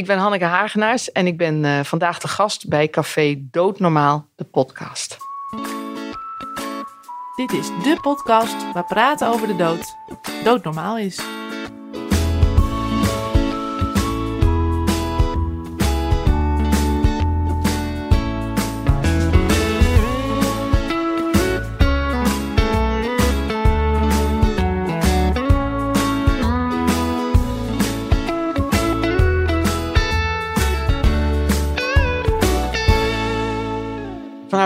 Ik ben Hanneke Hagenaars en ik ben uh, vandaag de gast bij Café Doodnormaal, de podcast. Dit is de podcast waar praten over de dood doodnormaal is.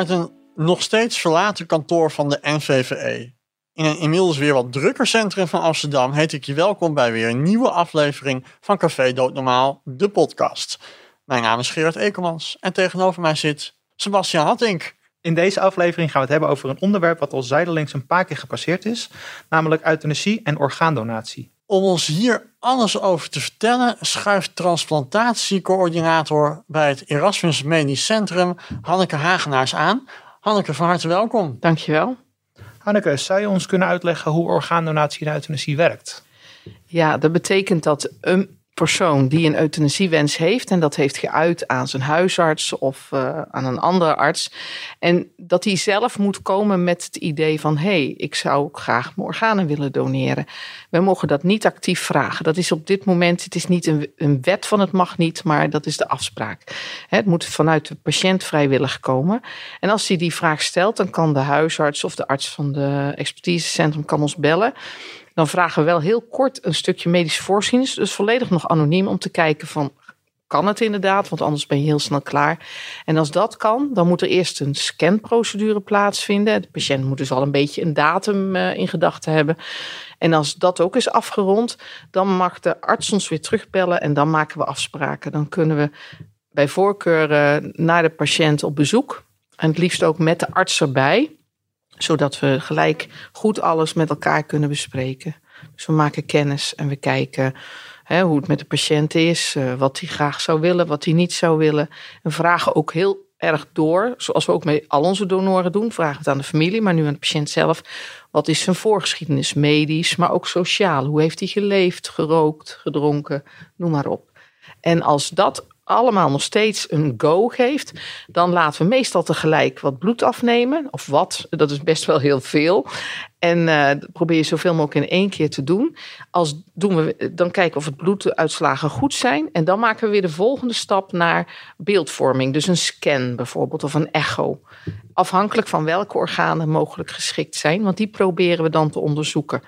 Vanuit een nog steeds verlaten kantoor van de NVVE. In een inmiddels weer wat drukker centrum van Amsterdam heet ik je welkom bij weer een nieuwe aflevering van Café Doodnormaal, de podcast. Mijn naam is Gerard Ekelmans en tegenover mij zit Sebastian Hattink. In deze aflevering gaan we het hebben over een onderwerp wat al zijdelings een paar keer gepasseerd is, namelijk euthanasie en orgaandonatie. Om ons hier alles over te vertellen, schuift transplantatiecoördinator bij het Erasmus Medisch Centrum, Hanneke Hagenaars, aan. Hanneke, van harte welkom. Dankjewel. Hanneke, zou je ons kunnen uitleggen hoe orgaandonatie en euthanasie werkt? Ja, dat betekent dat een persoon die een euthanasiewens heeft en dat heeft geuit aan zijn huisarts of uh, aan een andere arts. En dat hij zelf moet komen met het idee van hé, hey, ik zou graag organen willen doneren. We mogen dat niet actief vragen. Dat is op dit moment, het is niet een, een wet van het mag niet, maar dat is de afspraak. Het moet vanuit de patiënt vrijwillig komen. En als hij die vraag stelt, dan kan de huisarts of de arts van de expertisecentrum kan ons bellen. Dan vragen we wel heel kort een stukje medische voorziening. Dus volledig nog anoniem om te kijken van kan het inderdaad, want anders ben je heel snel klaar. En als dat kan, dan moet er eerst een scanprocedure plaatsvinden. De patiënt moet dus al een beetje een datum uh, in gedachten hebben. En als dat ook is afgerond, dan mag de arts ons weer terugbellen en dan maken we afspraken. Dan kunnen we bij voorkeur uh, naar de patiënt op bezoek. En het liefst ook met de arts erbij zodat we gelijk goed alles met elkaar kunnen bespreken. Dus we maken kennis en we kijken hè, hoe het met de patiënt is, uh, wat hij graag zou willen, wat hij niet zou willen. En vragen ook heel erg door, zoals we ook met al onze donoren doen, vragen het aan de familie, maar nu aan de patiënt zelf. Wat is zijn voorgeschiedenis, medisch, maar ook sociaal? Hoe heeft hij geleefd, gerookt, gedronken, noem maar op. En als dat allemaal nog steeds een go geeft, dan laten we meestal tegelijk wat bloed afnemen. Of wat, dat is best wel heel veel. En uh, probeer je zoveel mogelijk in één keer te doen. Als doen we, dan kijken of het bloeduitslagen goed zijn. En dan maken we weer de volgende stap naar beeldvorming. Dus een scan bijvoorbeeld of een echo. Afhankelijk van welke organen mogelijk geschikt zijn. Want die proberen we dan te onderzoeken.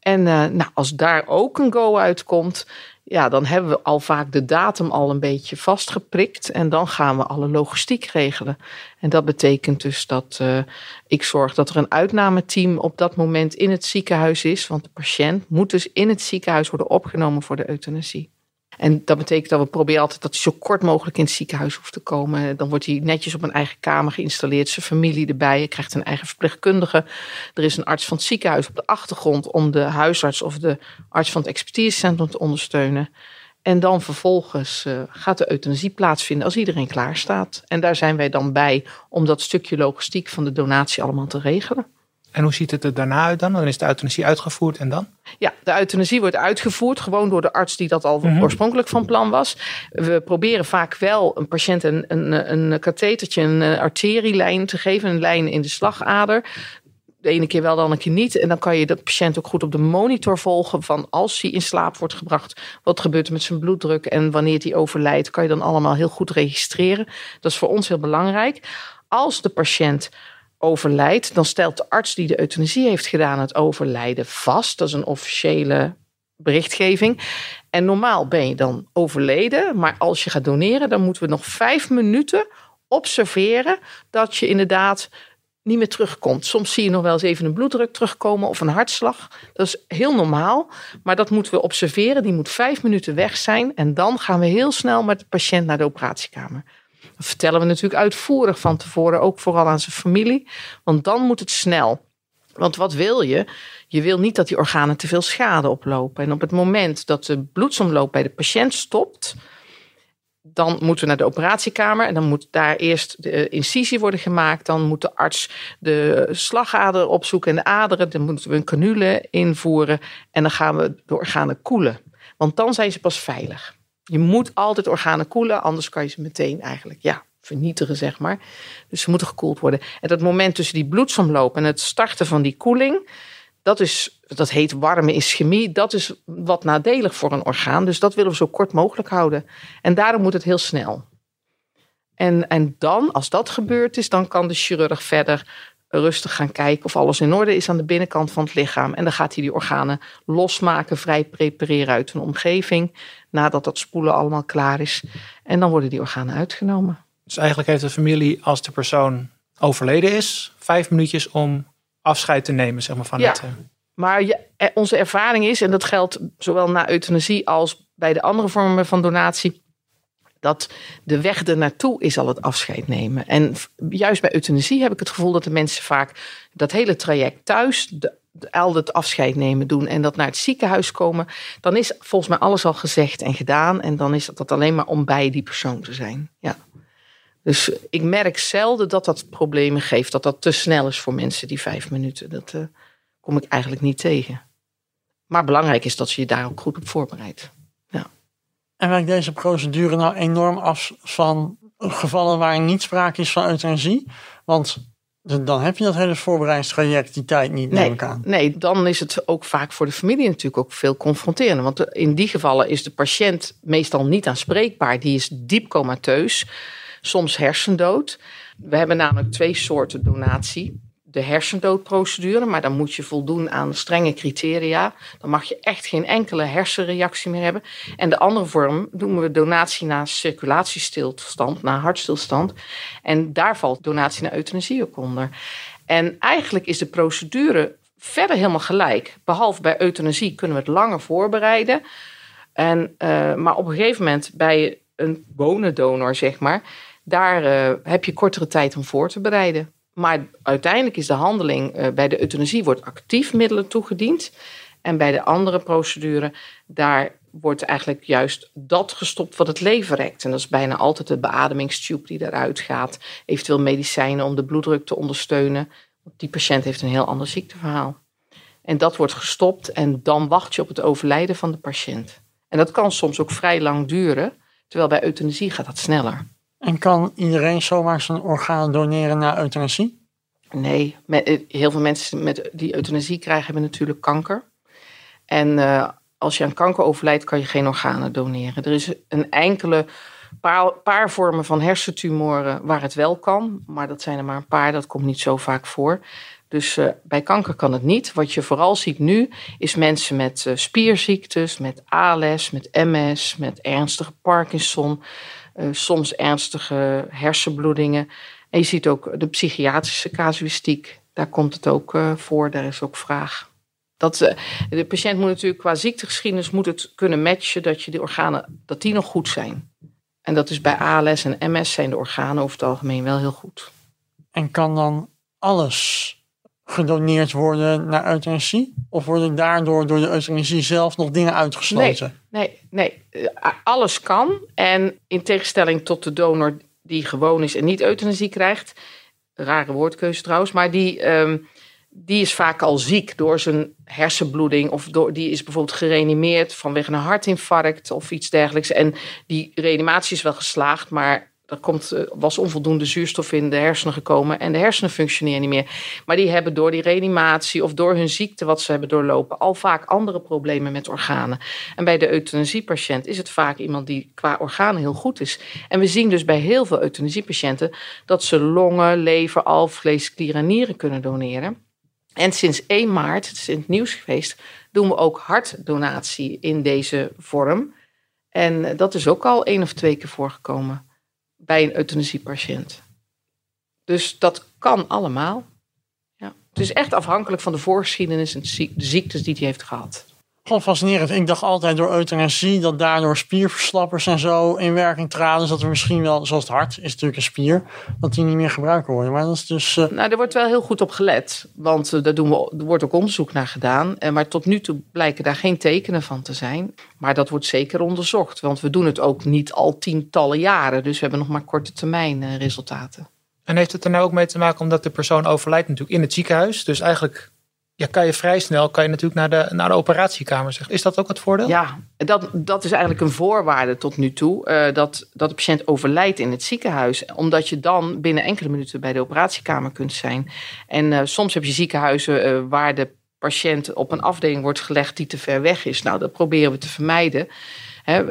En uh, nou, als daar ook een go uitkomt, ja, dan hebben we al vaak de datum al een beetje vastgeprikt. En dan gaan we alle logistiek regelen. En dat betekent dus dat uh, ik zorg dat er een uitnameteam op dat moment in het ziekenhuis is. Want de patiënt moet dus in het ziekenhuis worden opgenomen voor de euthanasie. En dat betekent dat we proberen altijd dat hij zo kort mogelijk in het ziekenhuis hoeft te komen. Dan wordt hij netjes op een eigen kamer geïnstalleerd, zijn familie erbij. Hij krijgt een eigen verpleegkundige. Er is een arts van het ziekenhuis op de achtergrond om de huisarts of de arts van het expertisecentrum te ondersteunen. En dan vervolgens uh, gaat de euthanasie plaatsvinden als iedereen klaar staat. En daar zijn wij dan bij om dat stukje logistiek van de donatie allemaal te regelen. En hoe ziet het er daarna uit dan? Dan is de euthanasie uitgevoerd en dan? Ja, de euthanasie wordt uitgevoerd gewoon door de arts die dat al mm-hmm. oorspronkelijk van plan was. We proberen vaak wel een patiënt een, een, een kathetertje, een arterielijn te geven, een lijn in de slagader. De ene keer wel, de andere keer niet. En dan kan je de patiënt ook goed op de monitor volgen van als hij in slaap wordt gebracht, wat gebeurt er met zijn bloeddruk en wanneer hij overlijdt, kan je dan allemaal heel goed registreren. Dat is voor ons heel belangrijk. Als de patiënt overlijdt, dan stelt de arts die de euthanasie heeft gedaan het overlijden vast. Dat is een officiële berichtgeving. En normaal ben je dan overleden, maar als je gaat doneren, dan moeten we nog vijf minuten observeren dat je inderdaad niet meer terugkomt. Soms zie je nog wel eens even een bloeddruk terugkomen of een hartslag. Dat is heel normaal, maar dat moeten we observeren. Die moet vijf minuten weg zijn en dan gaan we heel snel met de patiënt naar de operatiekamer. Dat vertellen we natuurlijk uitvoerig van tevoren, ook vooral aan zijn familie. Want dan moet het snel. Want wat wil je? Je wil niet dat die organen te veel schade oplopen. En op het moment dat de bloedsomloop bij de patiënt stopt, dan moeten we naar de operatiekamer en dan moet daar eerst de incisie worden gemaakt. Dan moet de arts de slagader opzoeken en de aderen. Dan moeten we een canule invoeren en dan gaan we de organen koelen. Want dan zijn ze pas veilig. Je moet altijd organen koelen, anders kan je ze meteen eigenlijk ja, vernietigen, zeg maar. Dus ze moeten gekoeld worden. En dat moment tussen die bloedsomloop en het starten van die koeling, dat, is, dat heet warme ischemie, dat is wat nadelig voor een orgaan. Dus dat willen we zo kort mogelijk houden. En daarom moet het heel snel. En, en dan, als dat gebeurd is, dan kan de chirurg verder rustig gaan kijken of alles in orde is aan de binnenkant van het lichaam. En dan gaat hij die organen losmaken, vrij prepareren uit hun omgeving. Nadat dat spoelen allemaal klaar is. En dan worden die organen uitgenomen. Dus eigenlijk heeft de familie, als de persoon overleden is, vijf minuutjes om afscheid te nemen zeg maar, van Ja. het. eh, Maar je, eh, onze ervaring is, en dat geldt zowel na euthanasie als bij de andere vormen van donatie, dat de weg ernaartoe is al het afscheid nemen. En juist bij euthanasie heb ik het gevoel dat de mensen vaak dat hele traject thuis, de, de- al het afscheid nemen doen en dat naar het ziekenhuis komen, dan is volgens mij alles al gezegd en gedaan. En dan is dat alleen maar om bij die persoon te zijn. Ja. Dus ik merk zelden dat dat problemen geeft, dat dat te snel is voor mensen, die vijf minuten. Dat eh, kom ik eigenlijk niet tegen. Maar belangrijk is dat je je daar ook goed op voorbereidt. En wijkt deze procedure nou enorm af van gevallen waarin niet sprake is van euthanasie? Want dan heb je dat hele voorbereidingstraject, die tijd niet, neem Nee, ik aan. nee, dan is het ook vaak voor de familie natuurlijk ook veel confronterender. Want in die gevallen is de patiënt meestal niet aanspreekbaar. Die is diep comateus, soms hersendood. We hebben namelijk twee soorten donatie. De hersendoodprocedure, maar dan moet je voldoen aan strenge criteria. Dan mag je echt geen enkele hersenreactie meer hebben. En de andere vorm doen we donatie na circulatiestilstand, na hartstilstand. En daar valt donatie na euthanasie ook onder. En eigenlijk is de procedure verder helemaal gelijk. Behalve bij euthanasie kunnen we het langer voorbereiden. En, eh, maar op een gegeven moment bij een bonendonor, zeg maar, daar eh, heb je kortere tijd om voor te bereiden. Maar uiteindelijk is de handeling eh, bij de euthanasie wordt actief middelen toegediend. En bij de andere procedure, daar wordt eigenlijk juist dat gestopt wat het leven rekt. En dat is bijna altijd de beademingstube die eruit gaat. Eventueel medicijnen om de bloeddruk te ondersteunen. Want die patiënt heeft een heel ander ziekteverhaal. En dat wordt gestopt en dan wacht je op het overlijden van de patiënt. En dat kan soms ook vrij lang duren, terwijl bij euthanasie gaat dat sneller. En kan iedereen zomaar zijn orgaan doneren na euthanasie? Nee, eh, heel veel mensen met, die euthanasie krijgen hebben natuurlijk kanker. En eh, als je aan kanker overlijdt, kan je geen organen doneren. Er is een enkele paar, paar vormen van hersentumoren waar het wel kan. Maar dat zijn er maar een paar, dat komt niet zo vaak voor. Dus eh, bij kanker kan het niet. Wat je vooral ziet nu, is mensen met spierziektes, met ALS, met MS, met ernstige Parkinson, soms ernstige hersenbloedingen. En je ziet ook de psychiatrische casuïstiek. Daar komt het ook eh, voor, daar is ook vraag. Dat, eh, de patiënt moet natuurlijk qua ziektegeschiedenis moet het kunnen matchen dat je de organen dat die nog goed zijn. En dat is bij ALS en MS zijn de organen over het algemeen wel heel goed. En kan dan alles gedoneerd worden naar euthanasie? Of worden daardoor door de euthanasie zelf nog dingen uitgesloten? Nee, nee, eh, alles kan. En in tegenstelling tot de donor die gewoon is en niet euthanasie krijgt, rare woordkeuze trouwens, maar die, ehm, die is vaak al ziek door zijn hersenbloeding of door, die is bijvoorbeeld gereanimeerd vanwege een hartinfarct of iets dergelijks. En die reanimatie is wel geslaagd, maar er komt, eh, was onvoldoende zuurstof in de hersenen gekomen en de hersenen functioneren niet meer. Maar die hebben door die reanimatie of door hun ziekte wat ze hebben doorlopen al vaak andere problemen met organen. En bij de euthanasiepatiënt is het vaak iemand die qua organen heel goed is. En we zien dus bij heel veel euthanasiepatiënten dat ze longen, lever, alvlees, klier en nieren kunnen doneren. En sinds 1 maart, het is in het nieuws geweest, doen we ook hartdonatie in deze vorm. En eh, dat is ook al één of twee keer voorgekomen bij een euthanasiepatiënt. Dus dat kan allemaal. Ja. Het is echt afhankelijk van de voorgeschiedenis en de ziek- de ziektes die hij heeft gehad. Gewoon fascinerend. Ik dacht altijd door euthanasie dat daardoor spierverslappers en zo in werking traden. Dus dat er misschien wel, zoals het hart is natuurlijk een spier, dat die niet meer gebruikt worden. Maar dat is dus. eh, Nou, er wordt wel heel goed op gelet, want eh, daar doen we, er wordt ook onderzoek naar gedaan. Eh, Maar tot nu toe blijken daar geen tekenen van te zijn. Maar dat wordt zeker onderzocht, want we doen het ook niet al tientallen jaren. Dus we hebben nog maar korte termijn eh, resultaten. En heeft het er nou ook mee te maken omdat de persoon overlijdt natuurlijk in het ziekenhuis. Dus eigenlijk ja, kan je vrij snel kan je natuurlijk naar de, naar de operatiekamer zeggen. Is dat ook het voordeel? Ja, dat, dat is eigenlijk een voorwaarde tot nu toe. eh, dat, dat de patiënt overlijdt in het ziekenhuis. Omdat je dan binnen enkele minuten bij de operatiekamer kunt zijn. En eh, soms heb je ziekenhuizen eh, waar de patiënt op een afdeling wordt gelegd die te ver weg is. Nou, dat proberen we te vermijden.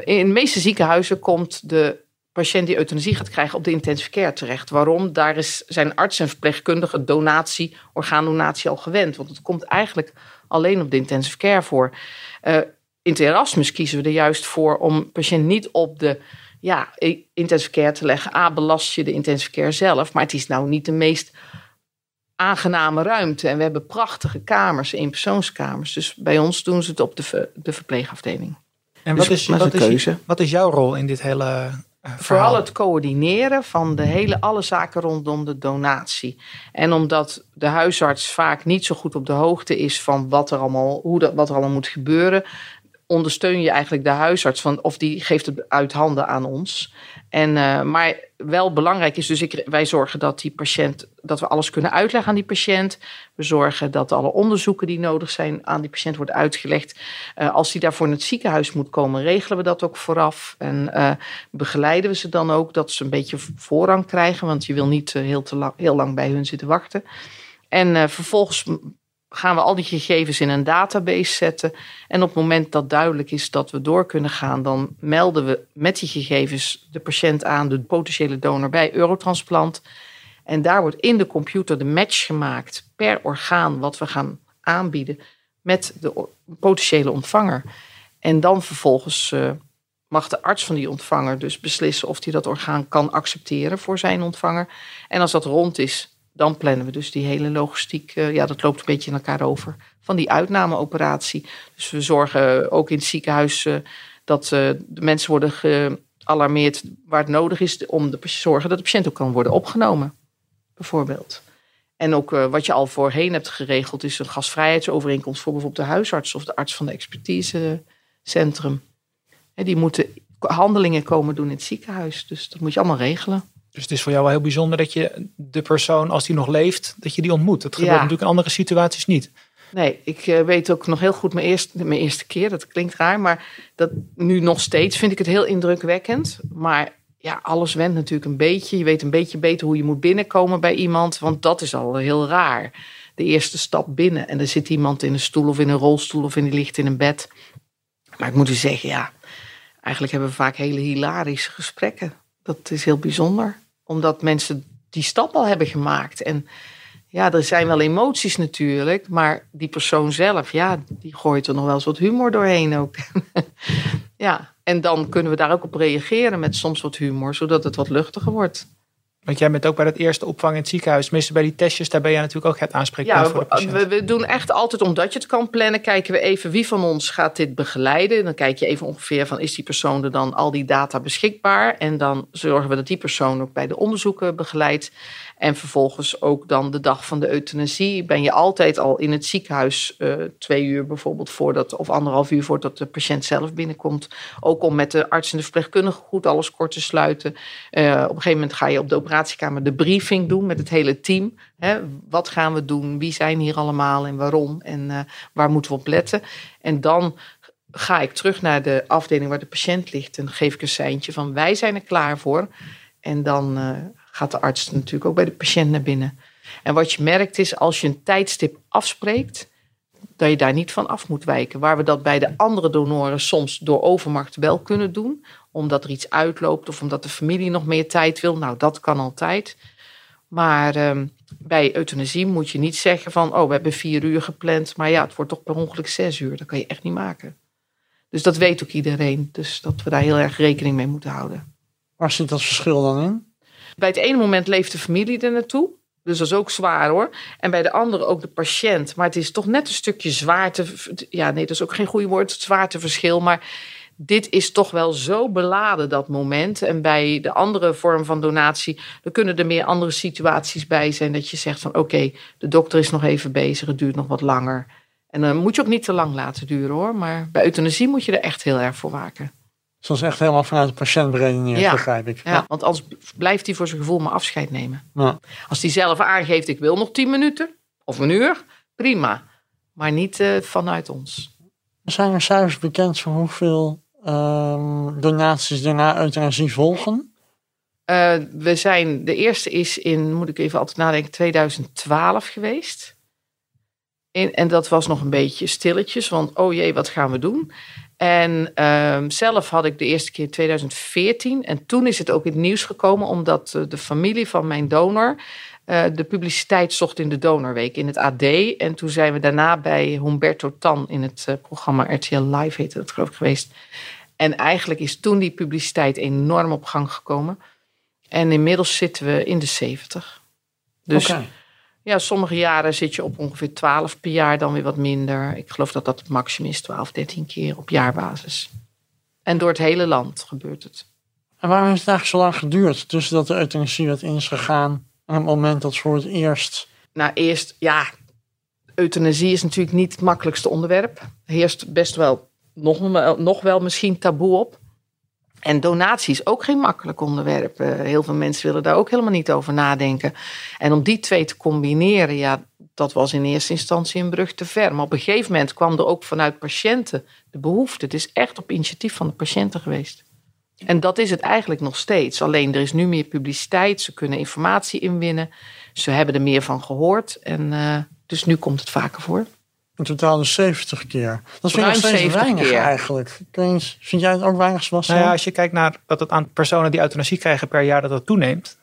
In de meeste ziekenhuizen komt de patiënt die euthanasie gaat krijgen op de intensive care terecht. Waarom? Daar is, zijn arts en verpleegkundigen donatie, orgaandonatie al gewend. Want het komt eigenlijk alleen op de intensive care voor. Eh, in het Erasmus kiezen we er juist voor om patiënt niet op de ja, intensive care te leggen. A, belast je de intensive care zelf, maar het is nou niet de meest aangename ruimte. En we hebben prachtige kamers, eenpersoonskamers. Dus bij ons doen ze het op de, ver- de verpleegafdeling. En Dus wat is, dat is wat, is, keuze. wat is jouw rol in dit hele? Vooral het coördineren van de hele, alle zaken rondom de donatie. En omdat de huisarts vaak niet zo goed op de hoogte is van wat er allemaal, hoe dat, wat er allemaal moet gebeuren, ondersteun je eigenlijk de huisarts van, of die geeft het uit handen aan ons. En, eh, maar wel belangrijk is dus, ik, wij zorgen dat die patiënt, dat we alles kunnen uitleggen aan die patiënt. We zorgen dat alle onderzoeken die nodig zijn aan die patiënt worden uitgelegd. Eh, als die daarvoor in het ziekenhuis moet komen, regelen we dat ook vooraf. En eh, begeleiden we ze dan ook, dat ze een beetje voorrang krijgen. Want je wil niet heel, te lang, heel lang bij hun zitten wachten. En vervolgens gaan we al die gegevens in een database zetten. En op het moment dat duidelijk is dat we door kunnen gaan, dan melden we met die gegevens de patiënt aan, de potentiële donor bij Eurotransplant. En daar wordt in de computer de match gemaakt per orgaan wat we gaan aanbieden met de potentiële ontvanger. En dan vervolgens eh, mag de arts van die ontvanger dus beslissen of hij dat orgaan kan accepteren voor zijn ontvanger. En als dat rond is, dan plannen we dus die hele logistiek. eh, ja, dat loopt een beetje in elkaar over. Van die uitnameoperatie. Dus we zorgen ook in het ziekenhuis eh, dat eh, de mensen worden gealarmeerd waar het nodig is om te zorgen dat de patiënt ook kan worden opgenomen. Bijvoorbeeld. En ook wat je al voorheen hebt geregeld, is een gastvrijheidsovereenkomst voor bijvoorbeeld de huisarts of de arts van de expertisecentrum. Die moeten handelingen komen doen in het ziekenhuis. Dus dat moet je allemaal regelen. Dus het is voor jou wel heel bijzonder dat je de persoon, als die nog leeft, dat je die ontmoet. Dat gebeurt Ja. natuurlijk in andere situaties niet. Nee, ik eh, weet ook nog heel goed mijn eerste, mijn eerste keer. Dat klinkt raar, maar dat nu nog steeds vind ik het heel indrukwekkend. Maar ja, alles went natuurlijk een beetje. Je weet een beetje beter hoe je moet binnenkomen bij iemand. Want dat is al heel raar. De eerste stap binnen. En er zit iemand in een stoel of in een rolstoel of in die ligt in een bed. Maar ik moet u zeggen, ja, eigenlijk hebben we vaak hele hilarische gesprekken. Dat is heel bijzonder. Omdat mensen die stap al hebben gemaakt. En ja, er zijn wel emoties natuurlijk, maar die persoon zelf, ja, die gooit er nog wel eens wat humor doorheen ook. ja, en dan kunnen we daar ook op reageren met soms wat humor, zodat het wat luchtiger wordt. Want jij bent ook bij dat eerste opvang in het ziekenhuis. Tenminste, bij die testjes, daar ben jij natuurlijk ook het aanspreekpunt Ja, voor de patiënt. we, we doen echt altijd, omdat je het kan plannen, kijken we even wie van ons gaat dit begeleiden. Dan kijk je even ongeveer van, is die persoon er dan al die data beschikbaar? En dan zorgen we dat die persoon ook bij de onderzoeken begeleidt. En vervolgens ook dan de dag van de euthanasie. Ben je altijd al in het ziekenhuis eh, twee uur bijvoorbeeld voordat, of anderhalf uur voordat de patiënt zelf binnenkomt. Ook om met de arts en de verpleegkundige goed alles kort te sluiten. Eh, op een gegeven moment ga je op de operatiekamer de briefing doen met het hele team. Hè, wat gaan we doen? Wie zijn hier allemaal en waarom? En eh, waar moeten we op letten? En dan ga ik terug naar de afdeling waar de patiënt ligt en geef ik een seintje van wij zijn er klaar voor. En dan eh, gaat de arts natuurlijk ook bij de patiënt naar binnen. En wat je merkt is als je een tijdstip afspreekt, dat je daar niet van af moet wijken. Waar we dat bij de andere donoren soms door overmacht wel kunnen doen, omdat er iets uitloopt of omdat de familie nog meer tijd wil. Nou, dat kan altijd. Maar ehm, bij euthanasie moet je niet zeggen van, oh, we hebben vier uur gepland, maar ja, het wordt toch per ongeluk zes uur. Dat kan je echt niet maken. Dus dat weet ook iedereen. Dus dat we daar heel erg rekening mee moeten houden. Waar zit dat verschil dan in? Bij het ene moment leeft de familie er naartoe. Dus dat is ook zwaar hoor. En bij de andere ook de patiënt. Maar het is toch net een stukje zwaarte. Ja, nee, dat is ook geen goede woord. Het zwaarteverschil. Maar dit is toch wel zo beladen, dat moment. En bij de andere vorm van donatie, er kunnen er meer andere situaties bij zijn. Dat je zegt van oké, de dokter is nog even bezig. Het duurt nog wat langer. En dan moet je ook niet te lang laten duren hoor. Maar bij euthanasie moet je er echt heel erg voor waken. Zoals echt helemaal vanuit de patiënt beredeneerd, Ja. begrijp ik. Ja, want anders blijft hij voor zijn gevoel maar afscheid nemen. Ja. Als hij zelf aangeeft, ik wil nog tien minuten of een uur, prima. maar niet eh, vanuit ons. Zijn er cijfers bekend van hoeveel ehm, donaties daarna euthanasie volgen? Uh, we zijn, de eerste is in, moet ik even altijd nadenken, 2012 geweest. In, en dat was nog een beetje stilletjes, want oh jee, wat gaan we doen? En uh, zelf had ik de eerste keer in 2014. En toen is het ook in het nieuws gekomen, omdat uh, de familie van mijn donor uh, de publiciteit zocht in de Donorweek in het AD. En toen zijn we daarna bij Humberto Tan in het uh, programma RTL Live, heette dat geloof ik, geweest. En eigenlijk is toen die publiciteit enorm op gang gekomen. En inmiddels zitten we in de 70. Dus. Ja, sommige jaren zit je op ongeveer 12 per jaar, dan weer wat minder. Ik geloof dat dat het maximum is, 12, 13 keer op jaarbasis. En door het hele land gebeurt het. En waarom heeft het eigenlijk zo lang geduurd tussen dat de euthanasiewet in is gegaan en het moment dat voor het eerst... Nou, eerst, ja, euthanasie is natuurlijk niet het makkelijkste onderwerp. Er heerst best wel nog, nog wel misschien taboe op. En donatie is ook geen makkelijk onderwerp. Uh, heel veel mensen willen daar ook helemaal niet over nadenken. En om die twee te combineren, ja, dat was in eerste instantie een brug te ver. Maar op een gegeven moment kwam er ook vanuit patiënten de behoefte. Het is echt op initiatief van de patiënten geweest. En dat is het eigenlijk nog steeds. Alleen er is nu meer publiciteit. Ze kunnen informatie inwinnen. Ze hebben er meer van gehoord. En uh, dus nu komt het vaker voor. In totaal dus 70 keer. Dat vind ik nog steeds weinig keer. eigenlijk. Eens, vind jij het ook weinig, Sebastian? Nou ja, als je kijkt naar dat het aan personen die euthanasie krijgen per jaar dat dat toeneemt,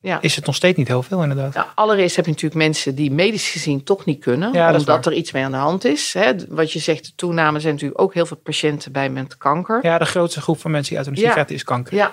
ja. is het nog steeds niet heel veel inderdaad. Ja, allereerst heb je natuurlijk mensen die medisch gezien toch niet kunnen, ja, omdat er iets mee aan de hand is. Hè. Wat je zegt, de toename zijn natuurlijk ook heel veel patiënten bij met kanker. Ja, de grootste groep van mensen die euthanasie krijgen is kanker. Ja.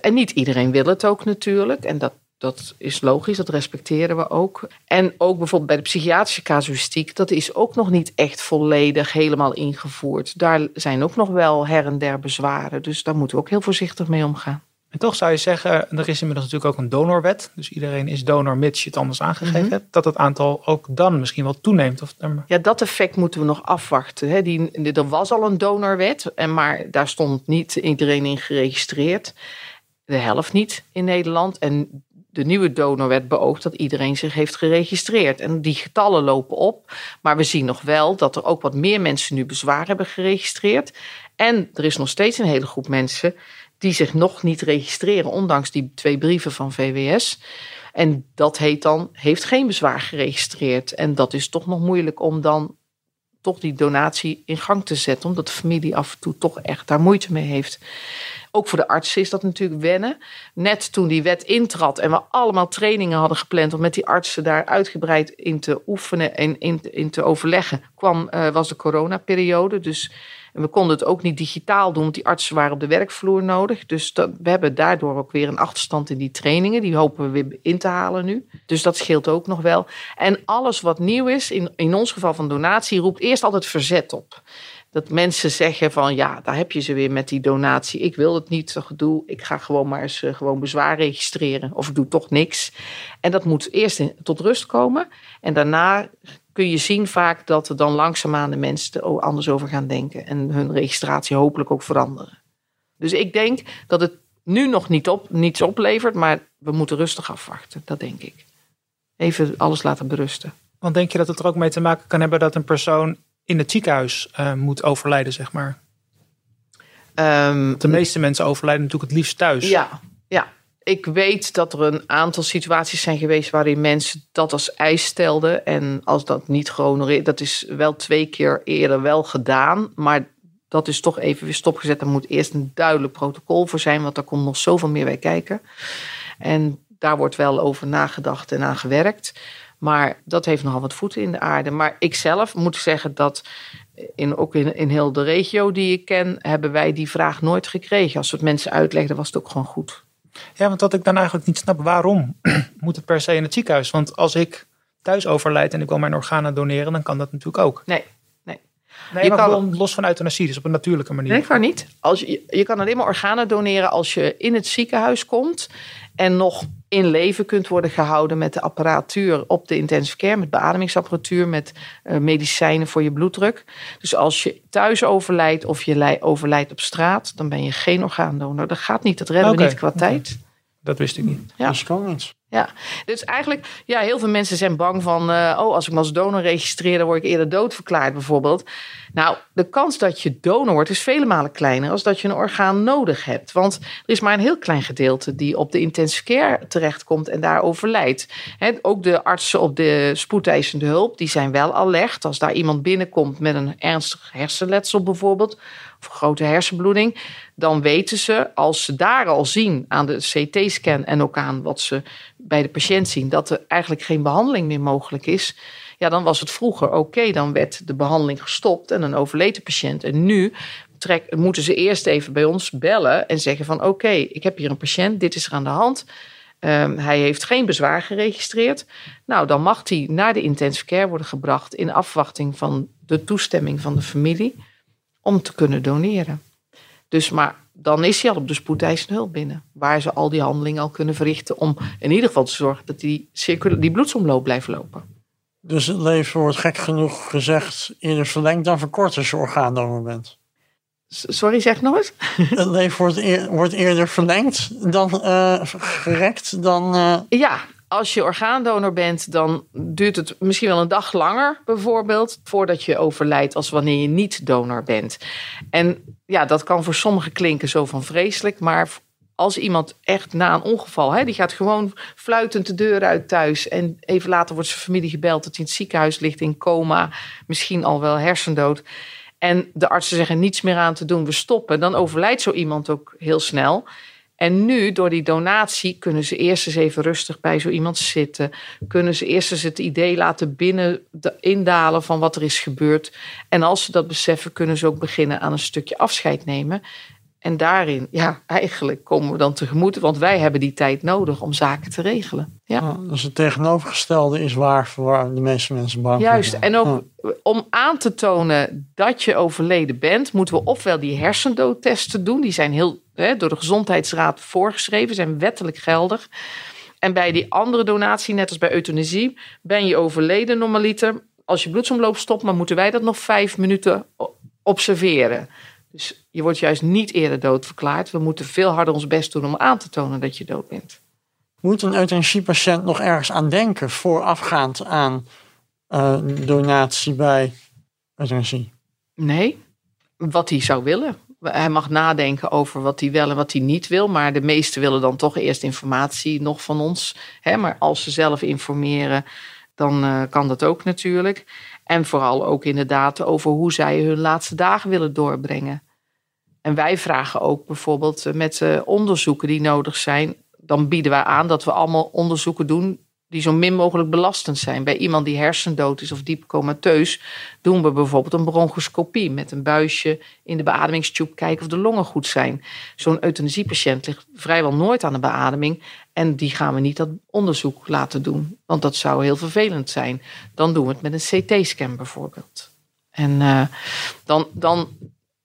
en niet iedereen wil het ook natuurlijk. En dat dat is logisch, dat respecteren we ook. En ook bijvoorbeeld bij de psychiatrische casuïstiek, dat is ook nog niet echt volledig helemaal ingevoerd. Daar zijn ook nog wel her en der bezwaren. Dus daar moeten we ook heel voorzichtig mee omgaan. En toch zou je zeggen, er is inmiddels natuurlijk ook een donorwet. Dus iedereen is donor mits je het anders aangegeven mm -hmm. hebt. Dat het aantal ook dan misschien wel toeneemt. Of ja, dat effect moeten we nog afwachten. Hè. Die, er was al een donorwet, en maar daar stond niet iedereen in geregistreerd. De helft niet in Nederland. En de nieuwe donorwet beoogt dat iedereen zich heeft geregistreerd. En die getallen lopen op. Maar we zien nog wel dat er ook wat meer mensen nu bezwaar hebben geregistreerd. En er is nog steeds een hele groep mensen die zich nog niet registreren, ondanks die twee brieven van VWS. En dat heet dan, heeft geen bezwaar geregistreerd. En dat is toch nog moeilijk om dan toch die donatie in gang te zetten, omdat de familie af en toe toch echt daar moeite mee heeft. Ook voor de artsen is dat natuurlijk wennen. Net toen die wet intrad en we allemaal trainingen hadden gepland om met die artsen daar uitgebreid in te oefenen en in, in te overleggen, kwam, uh, was de coronaperiode. Dus we konden het ook niet digitaal doen, want die artsen waren op de werkvloer nodig. Dus dat, we hebben daardoor ook weer een achterstand in die trainingen. Die hopen we weer in te halen nu. Dus dat scheelt ook nog wel. En alles wat nieuw is, in, in ons geval van donatie, roept eerst altijd verzet op. Dat mensen zeggen van ja, daar heb je ze weer met die donatie. Ik wil het niet, dat gedoe. Ik ga gewoon maar eens uh, gewoon bezwaar registreren. Of ik doe toch niks. En dat moet eerst tot rust komen. En daarna kun je zien vaak dat er dan langzaamaan de mensen er anders over gaan denken. En hun registratie hopelijk ook veranderen. Dus ik denk dat het nu nog niet op, niets oplevert. Maar we moeten rustig afwachten. Dat denk ik. Even alles laten berusten. Want denk je dat het er ook mee te maken kan hebben dat een persoon in het ziekenhuis uh, moet overlijden, zeg maar? Um, de meeste mensen overlijden natuurlijk het liefst thuis. Ja, ja. Ik weet dat er een aantal situaties zijn geweest waarin mensen dat als eis stelden. En als dat niet gehonoreerd, dat is wel twee keer eerder wel gedaan. Maar dat is toch even weer stopgezet. Er moet eerst een duidelijk protocol voor zijn, want daar komt nog zoveel meer bij kijken. En daar wordt wel over nagedacht en aan gewerkt. Maar dat heeft nogal wat voeten in de aarde. Maar ik zelf moet zeggen dat in, ook in, in heel de regio die ik ken, hebben wij die vraag nooit gekregen. Als we het mensen uitlegden, was het ook gewoon goed. Ja, want wat ik dan eigenlijk niet snap, waarom moet het per se in het ziekenhuis? Want als ik thuis overlijd en ik wil mijn organen doneren, dan kan dat natuurlijk ook. Nee, nee. Je maar kan, los van euthanasie, dus op een natuurlijke manier. Nee, ik niet. Als je, je kan alleen maar organen doneren als je in het ziekenhuis komt en nog in leven kunt worden gehouden met de apparatuur op de intensive care, met beademingsapparatuur, met uh, medicijnen voor je bloeddruk. Dus als je thuis overlijdt of je overlijdt op straat, dan ben je geen orgaandonor. Dat gaat niet, dat redden okay. we niet qua tijd. Dat wist ik niet. Ja. Dat is niet. Ja, dus eigenlijk, ja, heel veel mensen zijn bang van, eh, oh, als ik me als donor registreer, dan word ik eerder doodverklaard bijvoorbeeld. Nou, de kans dat je donor wordt is vele malen kleiner als dat je een orgaan nodig hebt. Want er is maar een heel klein gedeelte die op de intensive care terechtkomt en daar overlijdt. Hè, ook de artsen op de spoedeisende hulp, die zijn wel alert. Als daar iemand binnenkomt met een ernstig hersenletsel bijvoorbeeld, grote hersenbloeding, dan weten ze, als ze daar al zien aan de CT-scan en ook aan wat ze bij de patiënt zien, dat er eigenlijk geen behandeling meer mogelijk is. Ja, dan was het vroeger oké, dan werd de behandeling gestopt en dan overleed de patiënt. En nu trek, moeten ze eerst even bij ons bellen en zeggen van oké, ik heb hier een patiënt, dit is er aan de hand. Um, hij heeft geen bezwaar geregistreerd. Nou, dan mag hij naar de intensive care worden gebracht in afwachting van de toestemming van de familie om te kunnen doneren. Dus maar dan is hij al op de spoedeisende hulp binnen. Waar ze al die handelingen al kunnen verrichten om in ieder geval te zorgen dat die, die bloedsomloop blijft lopen. Dus het leven wordt gek genoeg gezegd eerder verlengd dan verkort als je bent. Sorry, zeg nog eens. Het leven wordt, eer, wordt eerder verlengd dan uh, gerekt dan. Uh... Ja, als je orgaandonor bent, dan duurt het misschien wel een dag langer, bijvoorbeeld, voordat je overlijdt als wanneer je niet donor bent. En ja, dat kan voor sommigen klinken zo van vreselijk, maar als iemand echt na een ongeval, hè, die gaat gewoon fluitend de deur uit thuis en even later wordt zijn familie gebeld dat hij in het ziekenhuis ligt in coma, misschien al wel hersendood. En de artsen zeggen niets meer aan te doen, we stoppen. Dan overlijdt zo iemand ook heel snel. En nu, door die donatie, kunnen ze eerst eens even rustig bij zo iemand zitten. Kunnen ze eerst eens het idee laten binnen indalen van wat er is gebeurd. En als ze dat beseffen, kunnen ze ook beginnen aan een stukje afscheid nemen. En daarin, ja, eigenlijk komen we dan tegemoet, want wij hebben die tijd nodig om zaken te regelen. Ja. dus het tegenovergestelde is waar voor de meeste mensen bang Juist, zijn. en ook om aan te tonen dat je overleden bent, moeten we ofwel die hersendoodtesten doen. Die zijn heel hè, door de Gezondheidsraad voorgeschreven, zijn wettelijk geldig. En bij die andere donatie, net als bij euthanasie, ben je overleden normaliter. Als je bloedsomloop stopt, maar moeten wij dat nog vijf minuten observeren. Dus je wordt juist niet eerder doodverklaard. We moeten veel harder ons best doen om aan te tonen dat je dood bent. Moet een euthanasiepatiënt nog ergens aan denken voorafgaand aan uh, donatie bij euthanasie? Nee, wat hij zou willen. Hij mag nadenken over wat hij wel en wat hij niet wil. Maar de meesten willen dan toch eerst informatie nog van ons. Hè? Maar als ze zelf informeren, dan uh, kan dat ook natuurlijk. En vooral ook inderdaad over hoe zij hun laatste dagen willen doorbrengen. En wij vragen ook bijvoorbeeld eh, met de onderzoeken die nodig zijn. Dan bieden wij aan dat we allemaal onderzoeken doen die zo min mogelijk belastend zijn. Bij iemand die hersendood is of diep comateus doen we bijvoorbeeld een bronchoscopie met een buisje in de beademingstube kijken of de longen goed zijn. Zo'n euthanasiepatiënt ligt vrijwel nooit aan de beademing en die gaan we niet dat onderzoek laten doen, want dat zou heel vervelend zijn. Dan doen we het met een CT-scan bijvoorbeeld. En uh, dan, dan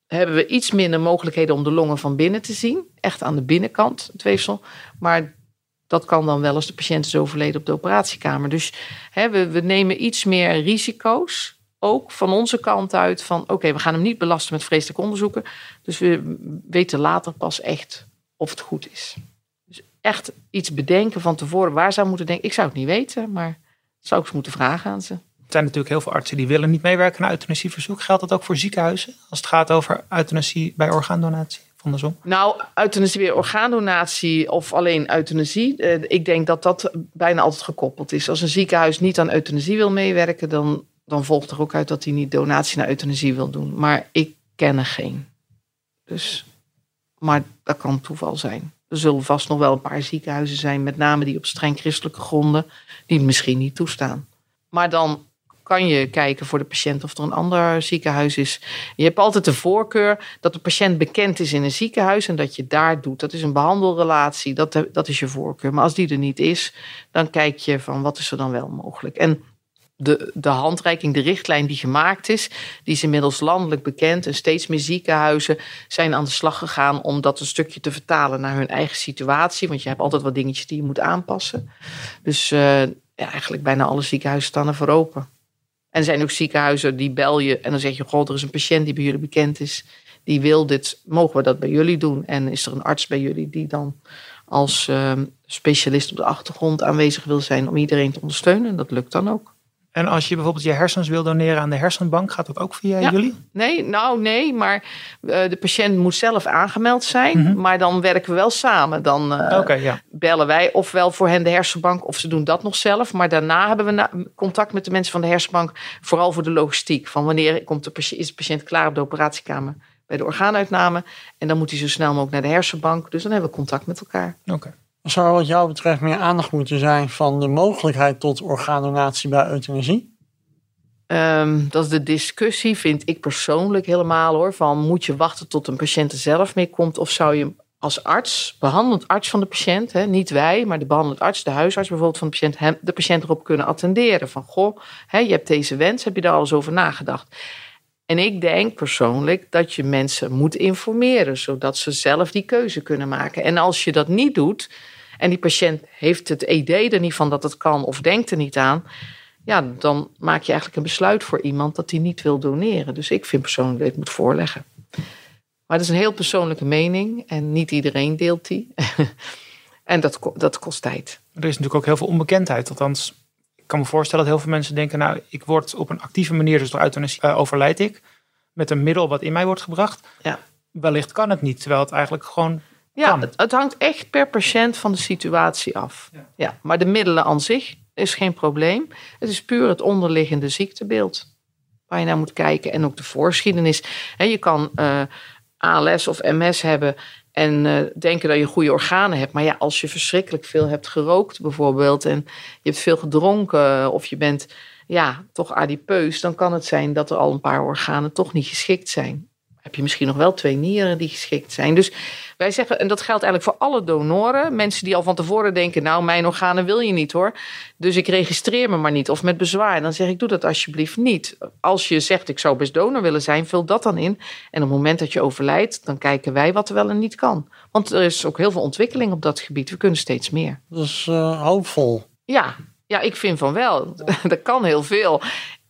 hebben we iets minder mogelijkheden om de longen van binnen te zien. Echt aan de binnenkant, het weefsel. Maar dat kan dan wel als de patiënt is overleden op de operatiekamer. Dus hè, we, we nemen iets meer risico's. Ook van onze kant uit van oké, we gaan hem niet belasten met vreselijke onderzoeken. Dus we weten later pas echt of het goed is. Dus echt iets bedenken van tevoren. Waar zou moeten denken? Ik zou het niet weten, maar zou ik eens moeten vragen aan ze. Er zijn natuurlijk heel veel artsen die willen niet meewerken aan euthanasieverzoek. Geldt dat ook voor ziekenhuizen als het gaat over euthanasie bij orgaandonatie? Nou, euthanasie weer orgaandonatie of alleen euthanasie. Eh, ik denk dat dat bijna altijd gekoppeld is. Als een ziekenhuis niet aan euthanasie wil meewerken, dan, dan volgt er ook uit dat hij niet donatie naar euthanasie wil doen. Maar ik ken er geen. Dus, maar dat kan toeval zijn. Er zullen vast nog wel een paar ziekenhuizen zijn, met name die op streng christelijke gronden, die het misschien niet toestaan. Maar dan kan je kijken voor de patiënt of er een ander ziekenhuis is. Je hebt altijd de voorkeur dat de patiënt bekend is in een ziekenhuis en dat je daar doet. Dat is een behandelrelatie, dat, dat is je voorkeur. Maar als die er niet is, dan kijk je van wat is er dan wel mogelijk. En de, de handreiking, de richtlijn die gemaakt is, die is inmiddels landelijk bekend. En steeds meer ziekenhuizen zijn aan de slag gegaan om dat een stukje te vertalen naar hun eigen situatie. Want je hebt altijd wat dingetjes die je moet aanpassen. Dus uh, ja, eigenlijk bijna alle ziekenhuizen staan er voor open. En er zijn ook ziekenhuizen die bel je en dan zeg je: God, er is een patiënt die bij jullie bekend is. die wil dit, mogen we dat bij jullie doen? En is er een arts bij jullie die dan als ehm, specialist op de achtergrond aanwezig wil zijn om iedereen te ondersteunen? Dat lukt dan ook. En als je bijvoorbeeld je hersens wil doneren aan de hersenbank, gaat dat ook via Ja. jullie? Nee, nou nee, maar eh, de patiënt moet zelf aangemeld zijn. Mhm. Maar dan werken we wel samen. Dan eh, ja. bellen wij ofwel voor hen de hersenbank of ze doen dat nog zelf. Maar daarna hebben we contact met de mensen van de hersenbank. Vooral voor de logistiek. Van wanneer komt de patiënt, is de patiënt klaar op de operatiekamer bij de orgaanuitname. En dan moet hij zo snel mogelijk naar de hersenbank. Dus dan hebben we contact met elkaar. Oké. Zou wat jou betreft meer aandacht moeten zijn van de mogelijkheid tot orgaandonatie bij euthanasie? Ehm, dat is de discussie, vind ik persoonlijk helemaal hoor. Van moet je wachten tot een patiënt er zelf mee komt? Of zou je als arts, behandelend arts van de patiënt, hè, niet wij, maar de behandelend arts, de huisarts bijvoorbeeld van de patiënt, hem, de patiënt erop kunnen attenderen. Van goh, hè, je hebt deze wens, heb je daar al eens over nagedacht? En ik denk persoonlijk dat je mensen moet informeren, zodat ze zelf die keuze kunnen maken. En als je dat niet doet, en die patiënt heeft het idee er niet van dat het kan of denkt er niet aan, ja, dan maak je eigenlijk een besluit voor iemand dat hij niet wil doneren. Dus ik vind persoonlijk dat je het moet voorleggen. Maar dat is een heel persoonlijke mening en niet iedereen deelt die. en dat, dat kost tijd. Er is natuurlijk ook heel veel onbekendheid. Althans, ik kan me voorstellen dat heel veel mensen denken... nou, ik word op een actieve manier, dus door euthanasie eh, overlijd ik... met een middel wat in mij wordt gebracht. Ja. Wellicht kan het niet, terwijl het eigenlijk gewoon... Ja, het, het hangt echt per patiënt van de situatie af. Ja. Ja. maar de middelen aan zich is geen probleem. Het is puur het onderliggende ziektebeeld waar je naar moet kijken. En ook de voorgeschiedenis. Je kan eh, ALS of MS hebben en eh, denken dat je goede organen hebt. Maar ja, als je verschrikkelijk veel hebt gerookt bijvoorbeeld... en je hebt veel gedronken of je bent ja, toch adipeus... dan kan het zijn dat er al een paar organen toch niet geschikt zijn. Heb je misschien nog wel twee nieren die geschikt zijn. Dus wij zeggen, en dat geldt eigenlijk voor alle donoren. Mensen die al van tevoren denken, nou, mijn organen wil je niet hoor. Dus ik registreer me maar niet. Of met bezwaar. Dan zeg ik, doe dat alsjeblieft niet. Als je zegt, ik zou best donor willen zijn, vul dat dan in. En op het moment dat je overlijdt, dan kijken wij wat er wel en niet kan. Want er is ook heel veel ontwikkeling op dat gebied. We kunnen steeds meer. Dat is eh, hoopvol. Ja, ja, ik vind van wel. Dat kan heel veel.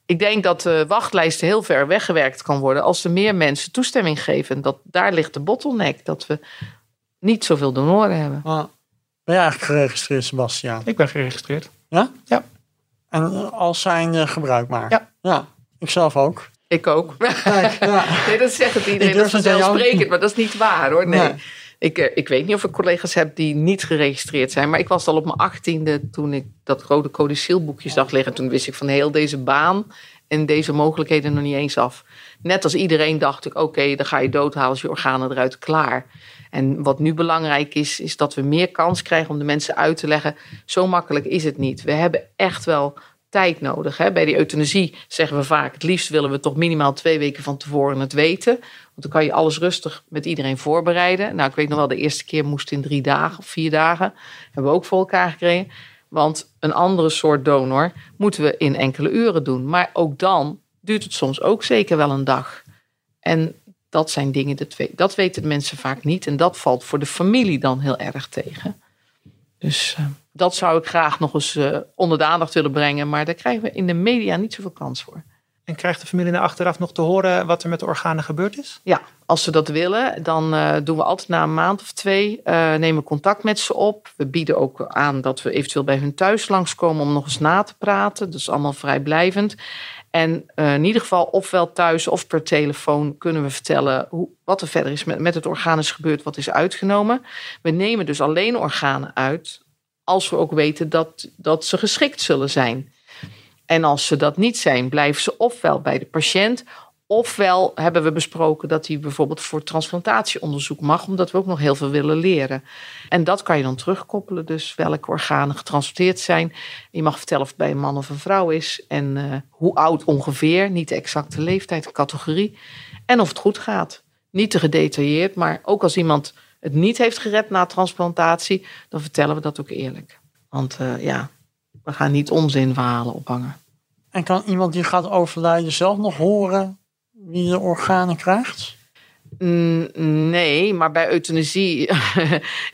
Ik denk dat de wachtlijsten heel ver weggewerkt kan worden als er meer mensen toestemming geven. Dat, daar ligt de bottleneck, dat we niet zoveel donoren hebben. Maar ben je eigenlijk geregistreerd, Sebastiaan? Ik ben geregistreerd. Ja? Ja. En eh, als zijn eh, gebruik maar? Ja. Ja, ik zelf ook. Ik ook. Kijk, ja. Nee, dat zegt het iedereen. Ik Dat durf is jou- vanzelfsprekend, maar dat is niet waar hoor. Nee. Nee. Ik, eh, ik weet niet of ik collega's heb die niet geregistreerd zijn. Maar ik was al op mijn achttiende toen ik dat rode codicilboekje zag liggen. Toen wist ik van heel deze baan en deze mogelijkheden nog niet eens af. Net als iedereen dacht ik, oké, dan ga je doodhalen als je organen eruit klaar. En wat nu belangrijk is, is dat we meer kans krijgen om de mensen uit te leggen. Zo makkelijk is het niet. We hebben echt wel tijd nodig. Hè? Bij die euthanasie zeggen we vaak, het liefst willen we toch minimaal twee weken van tevoren het weten. Want dan kan je alles rustig met iedereen voorbereiden. Nou, ik weet nog wel, de eerste keer moest in drie dagen of vier dagen. Hebben we ook voor elkaar gekregen. Want een andere soort donor moeten we in enkele uren doen. Maar ook dan duurt het soms ook zeker wel een dag. En dat zijn dingen, dat, dat weten mensen vaak niet. En dat valt voor de familie dan heel erg tegen. Dus eh, dat zou ik graag nog eens eh, onder de aandacht willen brengen. Maar daar krijgen we in de media niet zoveel kans voor. En krijgt de familie na achteraf nog te horen wat er met de organen gebeurd is? Ja, als ze dat willen, dan eh, doen we altijd na een maand of twee, eh, nemen contact met ze op. We bieden ook aan dat we eventueel bij hun thuis langskomen om nog eens na te praten. Dat is allemaal vrijblijvend. En eh, in ieder geval, ofwel thuis of per telefoon, kunnen we vertellen hoe, wat er verder is met, met het orgaan is gebeurd, wat is uitgenomen. We nemen dus alleen organen uit als we ook weten dat, dat ze geschikt zullen zijn. En als ze dat niet zijn, blijven ze ofwel bij de patiënt, ofwel hebben we besproken dat hij bijvoorbeeld voor transplantatieonderzoek mag, omdat we ook nog heel veel willen leren. En dat kan je dan terugkoppelen, dus welke organen getransporteerd zijn. Je mag vertellen of het bij een man of een vrouw is en eh, hoe oud ongeveer, niet de exacte leeftijd, categorie. En of het goed gaat. Niet te gedetailleerd, maar ook als iemand het niet heeft gered na transplantatie, dan vertellen we dat ook eerlijk. Want eh, ja, we gaan niet onzinverhalen ophangen. En kan iemand die gaat overlijden zelf nog horen wie de organen krijgt? Mm, Nee, maar bij euthanasie.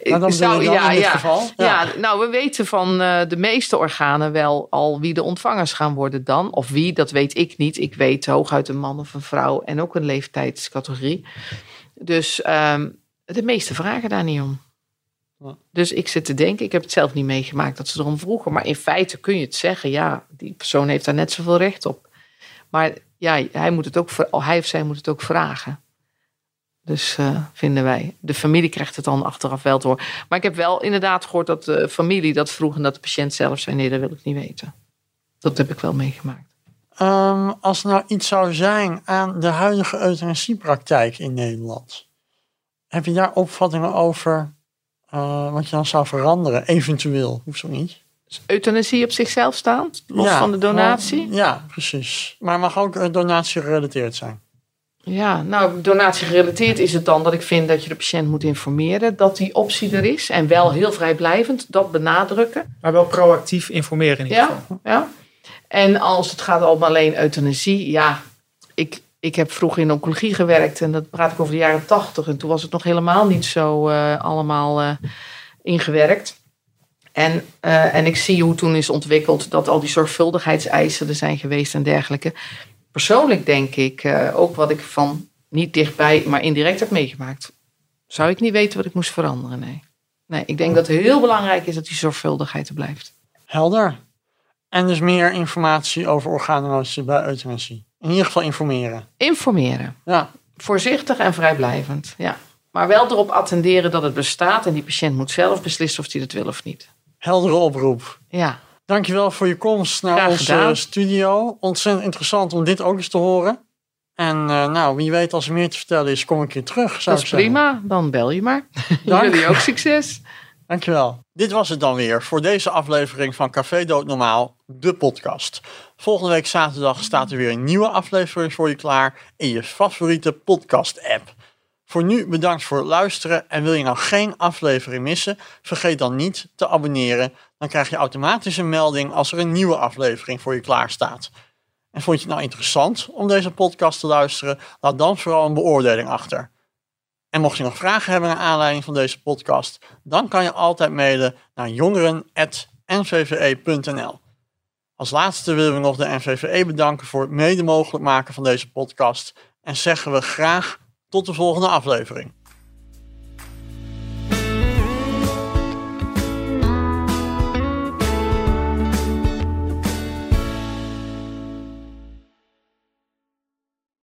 Nou, dan zou- dan in dit ja. geval? Ja. nou, we weten van eh, de meeste organen wel al wie de ontvangers gaan worden dan. Of wie, dat weet ik niet. Ik weet hooguit een man of een vrouw en ook een leeftijdscategorie. Dus ehm, de meeste vragen daar niet om. Dus ik zit te denken, ik heb het zelf niet meegemaakt dat ze erom vroegen. Maar in feite kun je het zeggen, ja, die persoon heeft daar net zoveel recht op. Maar ja, hij, moet het ook, ver- hij of zij moet het ook vragen. Dus eh, vinden wij. De familie krijgt het dan achteraf wel te horen. Maar ik heb wel inderdaad gehoord dat de familie dat vroeg en dat de patiënt zelf zei: nee, dat wil ik niet weten. Dat heb ik wel meegemaakt. Ehm, als er nou iets zou zijn aan de huidige euthanasiepraktijk in Nederland, heb je daar opvattingen over eh, wat je dan zou veranderen? Eventueel, hoeft zo niet. Dus euthanasie op zichzelf staand, los Ja, van de donatie? ja, precies. Maar mag ook eh, donatie gerelateerd zijn. Ja, nou, donatie gerelateerd is het dan dat ik vind dat je de patiënt moet informeren dat die optie er is. En wel heel vrijblijvend, dat benadrukken. Maar wel proactief informeren in ieder Ja, geval. ja. En als het gaat om alleen euthanasie, ja, ik, ik heb vroeger in oncologie gewerkt en dat praat ik over de jaren tachtig. En toen was het nog helemaal niet zo eh, allemaal eh, ingewerkt. En, eh, en ik zie hoe toen is ontwikkeld dat al die zorgvuldigheidseisen er zijn geweest en dergelijke. Persoonlijk denk ik, ook wat ik van niet dichtbij, maar indirect heb meegemaakt, zou ik niet weten wat ik moest veranderen. Nee. Nee, ik denk dat het heel belangrijk is dat die zorgvuldigheid er blijft. Helder. En dus meer informatie over orgaandonatie bij euthanasie. In ieder geval informeren. Informeren. Ja, Voorzichtig en vrijblijvend, ja. Maar wel erop attenderen dat het bestaat en die patiënt moet zelf beslissen of hij dat wil of niet. heldere oproep. Ja, Dankjewel voor je komst naar Graag onze gedaan. studio. Ontzettend interessant om dit ook eens te horen. En eh, nou, wie weet als er meer te vertellen is, kom ik keer terug. Zou dat is prima. Dan bel je maar. Dank. Jullie ook succes. Dankjewel. Dit was het dan weer voor deze aflevering van Café Dood Normaal, de podcast. Volgende week zaterdag staat er weer een nieuwe aflevering voor je klaar in je favoriete podcast-app. Voor nu bedankt voor het luisteren en wil je nou geen aflevering missen, vergeet dan niet te abonneren. Dan krijg je automatisch een melding als er een nieuwe aflevering voor je klaar staat. En vond je het nou interessant om deze podcast te luisteren? Laat dan vooral een beoordeling achter. En mocht je nog vragen hebben naar aanleiding van deze podcast, dan kan je altijd mailen naar jongeren.nvve.nl. Als laatste willen we nog de NVVE bedanken voor het mede mogelijk maken van deze podcast en zeggen we graag tot de volgende aflevering.